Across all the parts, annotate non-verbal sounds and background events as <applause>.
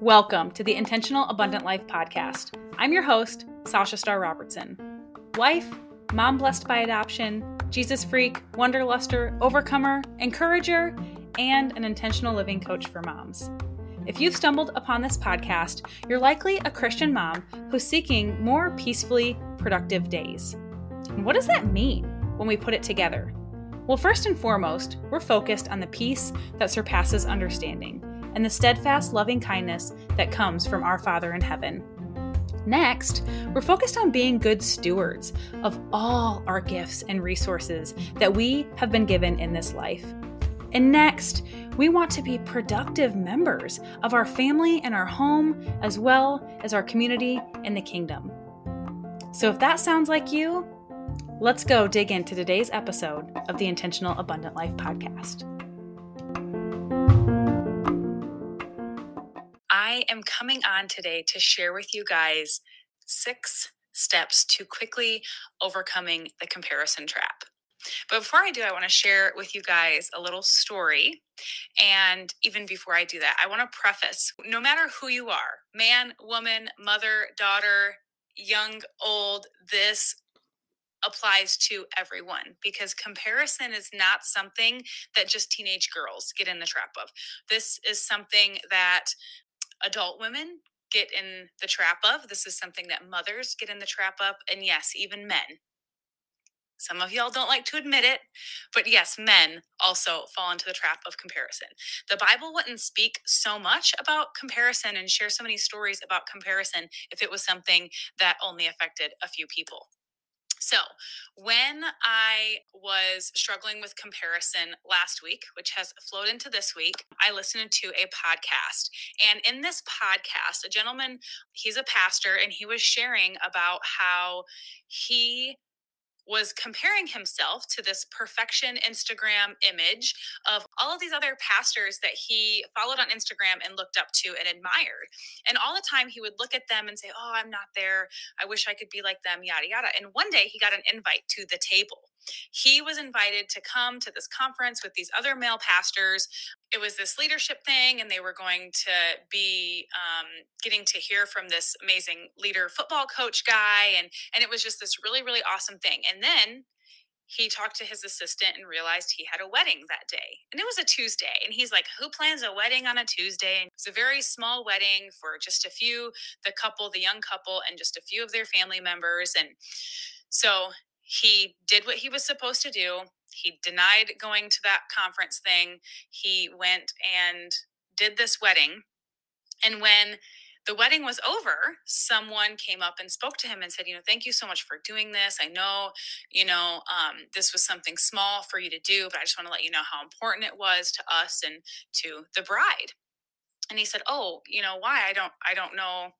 Welcome to the Intentional Abundant Life podcast. I'm your host, Sasha Starr Robertson. Wife, mom blessed by adoption, Jesus freak, wonderluster, overcomer, encourager, and an intentional living coach for moms. If you've stumbled upon this podcast, you're likely a Christian mom who's seeking more peacefully productive days. And what does that mean when we put it together? Well, first and foremost, we're focused on the peace that surpasses understanding and the steadfast loving kindness that comes from our Father in heaven. Next, we're focused on being good stewards of all our gifts and resources that we have been given in this life. And next, we want to be productive members of our family and our home, as well as our community and the kingdom. So, if that sounds like you, let's go dig into today's episode of the Intentional Abundant Life podcast. I am coming on today to share with you guys six steps to quickly overcoming the comparison trap. But before I do, I want to share with you guys a little story. And even before I do that, I want to preface no matter who you are man, woman, mother, daughter, young, old, this applies to everyone because comparison is not something that just teenage girls get in the trap of. This is something that adult women get in the trap of. This is something that mothers get in the trap of. And yes, even men. Some of y'all don't like to admit it, but yes, men also fall into the trap of comparison. The Bible wouldn't speak so much about comparison and share so many stories about comparison if it was something that only affected a few people. So, when I was struggling with comparison last week, which has flowed into this week, I listened to a podcast. And in this podcast, a gentleman, he's a pastor, and he was sharing about how he was comparing himself to this perfection Instagram image of all of these other pastors that he followed on Instagram and looked up to and admired. And all the time he would look at them and say, Oh, I'm not there. I wish I could be like them, yada, yada. And one day he got an invite to the table. He was invited to come to this conference with these other male pastors. It was this leadership thing, and they were going to be um, getting to hear from this amazing leader football coach guy. And, and it was just this really, really awesome thing. And then he talked to his assistant and realized he had a wedding that day. And it was a Tuesday. And he's like, Who plans a wedding on a Tuesday? And it's a very small wedding for just a few, the couple, the young couple, and just a few of their family members. And so he did what he was supposed to do. He denied going to that conference thing. He went and did this wedding. And when the wedding was over, someone came up and spoke to him and said, You know, thank you so much for doing this. I know, you know, um, this was something small for you to do, but I just want to let you know how important it was to us and to the bride. And he said, Oh, you know, why? I don't, I don't know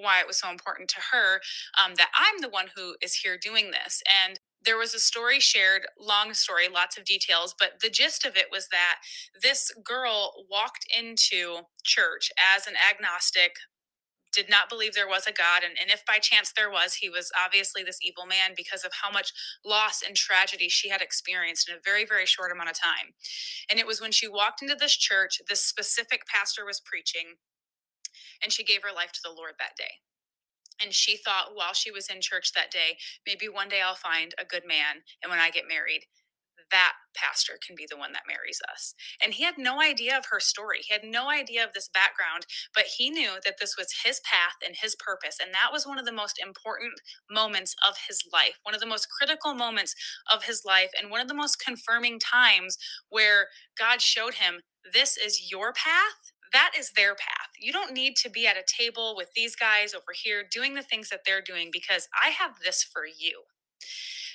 why it was so important to her um, that I'm the one who is here doing this. And there was a story shared, long story, lots of details, but the gist of it was that this girl walked into church as an agnostic, did not believe there was a God. And, and if by chance there was, he was obviously this evil man because of how much loss and tragedy she had experienced in a very, very short amount of time. And it was when she walked into this church, this specific pastor was preaching and she gave her life to the Lord that day. And she thought while she was in church that day, maybe one day I'll find a good man. And when I get married, that pastor can be the one that marries us. And he had no idea of her story. He had no idea of this background, but he knew that this was his path and his purpose. And that was one of the most important moments of his life, one of the most critical moments of his life, and one of the most confirming times where God showed him this is your path that is their path. You don't need to be at a table with these guys over here doing the things that they're doing because I have this for you.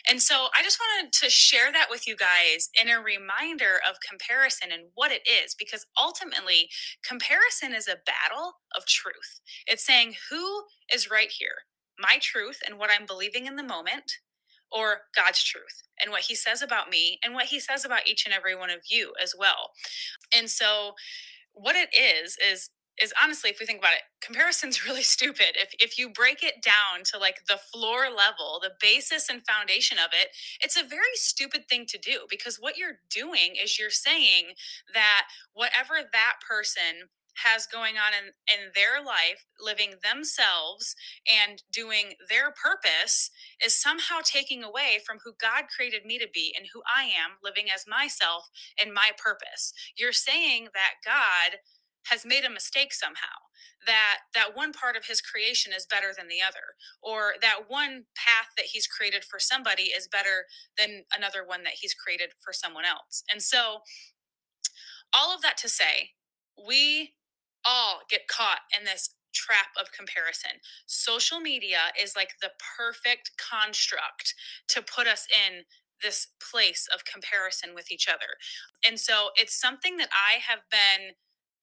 And so I just wanted to share that with you guys in a reminder of comparison and what it is, because ultimately, comparison is a battle of truth. It's saying, who is right here? My truth and what I'm believing in the moment, or God's truth and what He says about me and what He says about each and every one of you as well. And so, what it is is is honestly, if we think about it, comparison's <laughs> really stupid. If if you break it down to like the floor level, the basis and foundation of it, it's a very stupid thing to do because what you're doing is you're saying that whatever that person has going on in, in their life, living themselves and doing their purpose, is somehow taking away from who God created me to be and who I am, living as myself and my purpose. You're saying that God has made a mistake somehow that that one part of his creation is better than the other or that one path that he's created for somebody is better than another one that he's created for someone else and so all of that to say we all get caught in this trap of comparison. Social media is like the perfect construct to put us in this place of comparison with each other. And so it's something that I have been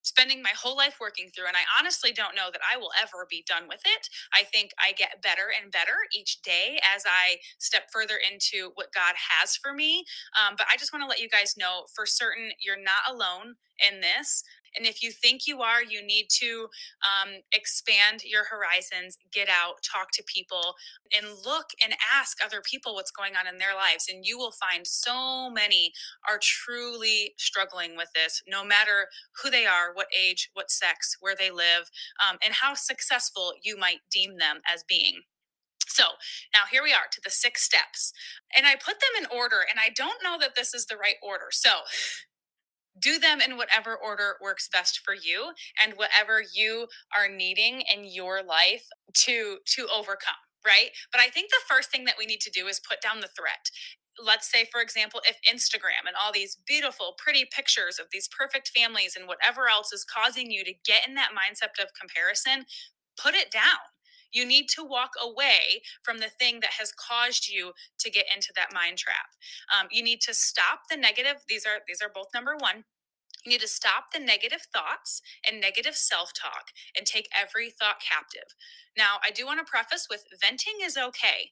spending my whole life working through and i honestly don't know that i will ever be done with it i think i get better and better each day as i step further into what god has for me um, but i just want to let you guys know for certain you're not alone in this and if you think you are, you need to um, expand your horizons, get out, talk to people, and look and ask other people what's going on in their lives. And you will find so many are truly struggling with this, no matter who they are, what age, what sex, where they live, um, and how successful you might deem them as being. So now here we are to the six steps. And I put them in order, and I don't know that this is the right order. So do them in whatever order works best for you and whatever you are needing in your life to to overcome right? But i think the first thing that we need to do is put down the threat. Let's say for example if instagram and all these beautiful pretty pictures of these perfect families and whatever else is causing you to get in that mindset of comparison put it down you need to walk away from the thing that has caused you to get into that mind trap. Um, you need to stop the negative. These are these are both number one. You need to stop the negative thoughts and negative self talk and take every thought captive. Now, I do want to preface with venting is okay,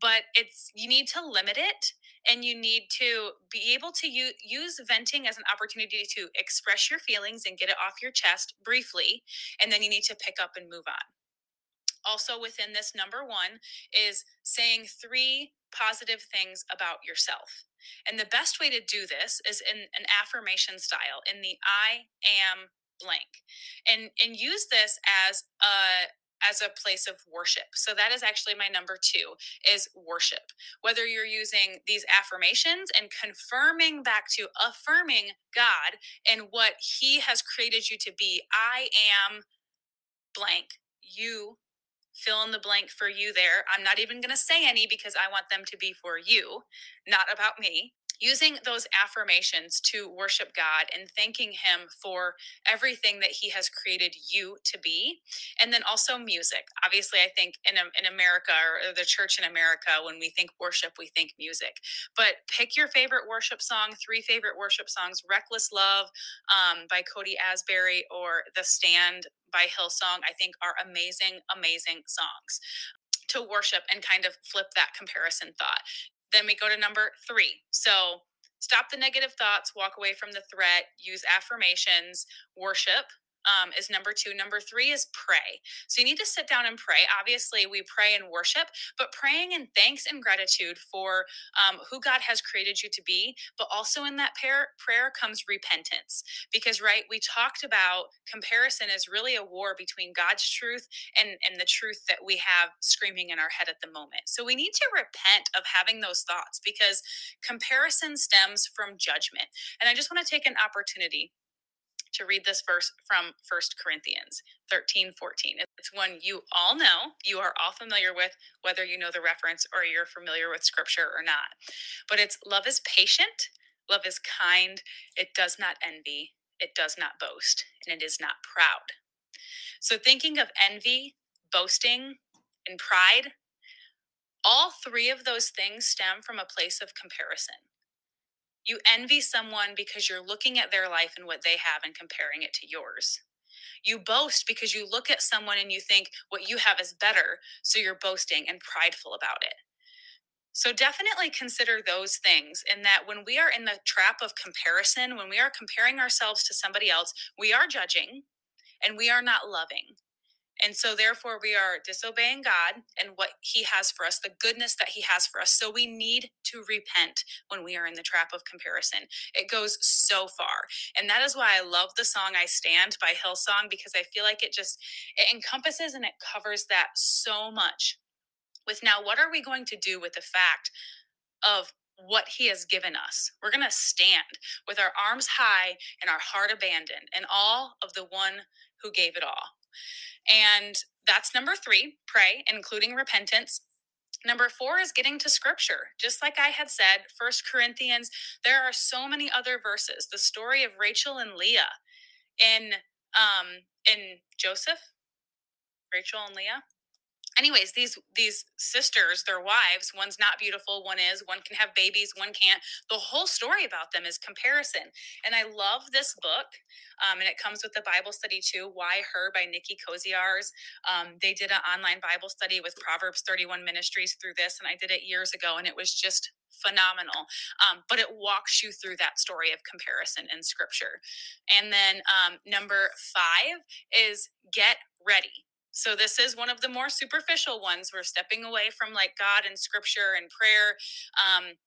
but it's you need to limit it and you need to be able to use, use venting as an opportunity to express your feelings and get it off your chest briefly and then you need to pick up and move on also within this number one is saying three positive things about yourself. And the best way to do this is in an affirmation style in the I am blank. And and use this as a as a place of worship. So that is actually my number 2 is worship. Whether you're using these affirmations and confirming back to affirming God and what he has created you to be, I am blank. You fill in the blank for you there. I'm not even going to say any because I want them to be for you, not about me using those affirmations to worship God and thanking Him for everything that He has created you to be. And then also music. Obviously, I think in, in America or the church in America, when we think worship, we think music. But pick your favorite worship song, three favorite worship songs Reckless Love um, by Cory Asbury or The Stand by Hillsong, I think are amazing, amazing songs to worship and kind of flip that comparison thought. Then we go to number three. So stop the negative thoughts, walk away from the threat, use affirmations, worship, um, is number two. Number three is pray. So you need to sit down and pray. Obviously, we pray and worship, but praying in thanks and gratitude for um, who God has created you to be. But also in that prayer, prayer comes repentance. Because, right, we talked about comparison is really a war between God's truth and, and the truth that we have screaming in our head at the moment. So we need to repent of having those thoughts because comparison stems from judgment. And I just want to take an opportunity to read this verse from First Corinthians 13 14. It's one you all know, you are all familiar with, whether you know the reference or you're familiar with scripture or not. But it's love is patient, love is kind, it does not envy, it does not boast, and it is not proud. So, thinking of envy, boasting, and pride, all three of those things stem from a place of comparison. You envy someone because you're looking at their life and what they have and comparing it to yours. You boast because you look at someone and you think what you have is better, so you're boasting and prideful about it. So definitely consider those things in that when we are in the trap of comparison, when we are comparing ourselves to somebody else, we are judging and we are not loving. And so, therefore, we are disobeying God and what He has for us, the goodness that He has for us. So, we need to repent when we are in the trap of comparison. It goes so far. And that is why I love the song I Stand by Hillsong because I feel like it just it encompasses and it covers that so much. With now, what are we going to do with the fact of what he has given us. We're going to stand with our arms high and our heart abandoned and all of the one who gave it all. And that's number three pray, including repentance. Number four is getting to scripture. Just like I had said, First Corinthians, there are so many other verses. The story of Rachel and Leah in um in Joseph, Rachel and Leah anyways these these sisters their wives one's not beautiful one is one can have babies one can't the whole story about them is comparison. And i love this book um, and it comes with the bible study too why her by nicki koziarz um, they did an online bible study with proverbs 31 ministries through this and i did it years ago and it was just phenomenal. Um, but it walks you through that story of comparison in scripture. And then um, number five is get ready so this is one of the more superficial ones. We're stepping away from like God and scripture and prayer. Um,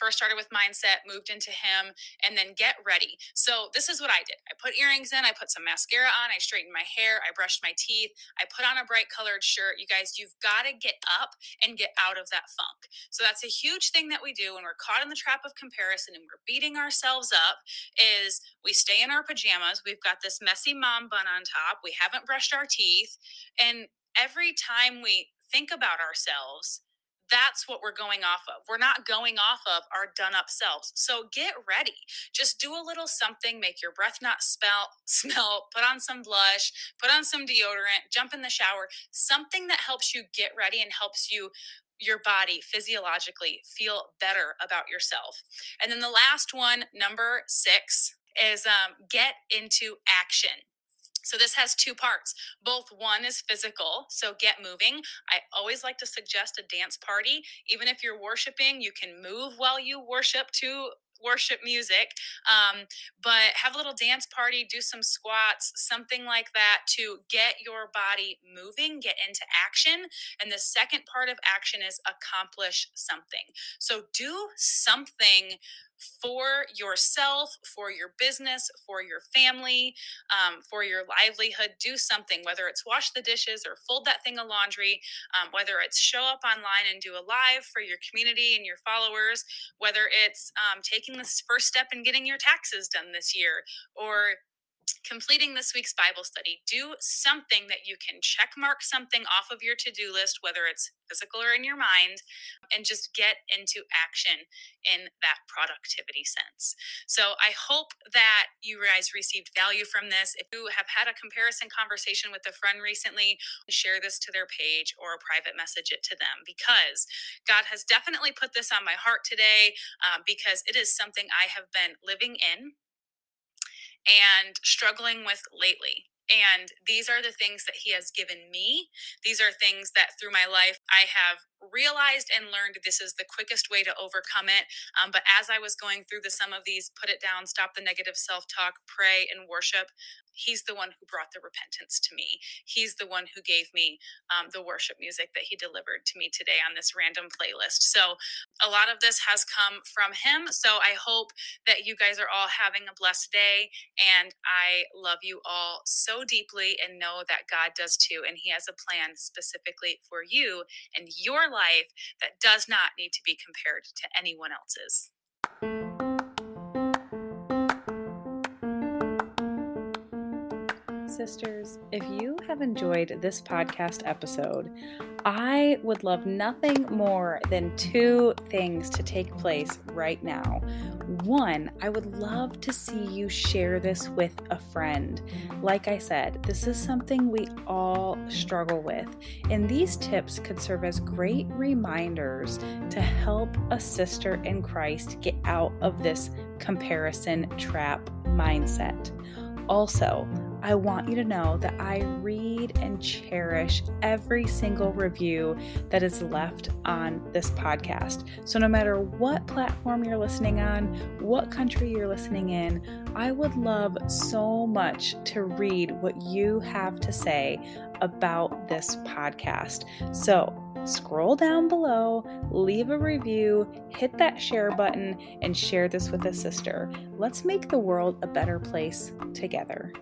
first started with mindset, moved into him, and then get ready. So this is what I did. I put earrings in, I put some mascara on, I straightened my hair, I brushed my teeth, I put on a bright colored shirt. You guys, you've got to get up and get out of that funk. So that's a huge thing that we do when we're caught in the trap of comparison and we're beating ourselves up is we stay in our pajamas, we've got this messy mom bun on top, we haven't brushed our teeth, and every time we think about ourselves, that's what we're going off of. We're not going off of our done up selves. So get ready. Just do a little something, make your breath not smell, <laughs> smell, put on some blush, put on some deodorant, jump in the shower, something that helps you get ready and helps you your body physiologically feel better about yourself. And then the last one, number 6, is um, get into action. So this has two parts. Both one is physical, so get moving. I always like to suggest a dance party. Even if you're worshiping, you can move while you worship to worship music um, but have a little dance party do some squats something like that to get your body moving get into action and the second part of action is accomplish something so do something for yourself, for your business, for your family, um, for your livelihood. Do something, whether it's wash the dishes or fold that thing of laundry, um, whether it's show up online and do a live for your community and your followers, whether it's um, taking this first step in getting your taxes done this year, or completing this week's Bible study, do something that you can check mark something off of your to do list, whether it's physical or in your mind, and just get into action in that productivity sense. So I hope that you guys received value from this. If you have had a comparison conversation with a friend recently, share this to their page or private message it to them because God has definitely put this on my heart today uh, because it is something I have been living in and struggling with lately. And these are the things that he has given me. These are things that through my life I have realized and learned this is the quickest way to overcome it. Um, but as I was going through the some of these, put it down, stop the negative self talk, pray, and worship, he's the one who brought the repentance to me. He's the one who gave me um, the worship music that he delivered to me today on this random playlist. So a lot of this has come from him. So I hope that you guys are all having a blessed day. And I love you all so deeply and know that God does too. And he has a plan specifically for you and your life that does not need to be compared to anyone else's. Sisters, if you have enjoyed this podcast episode, I would love nothing more than two things to take place right now. One, I would love to see you share this with a friend. Like I said, this is something we all struggle with, and these tips could serve as great reminders to help a sister in Christ get out of this comparison trap mindset. Also, I want you to know that I read and cherish every single review that is left on this podcast. So, no matter what platform you're listening on, what country you're listening in, I would love so much to read what you have to say about this podcast. So, scroll down below, leave a review, hit that share button, and share this with a sister. Let's make the world a better place together.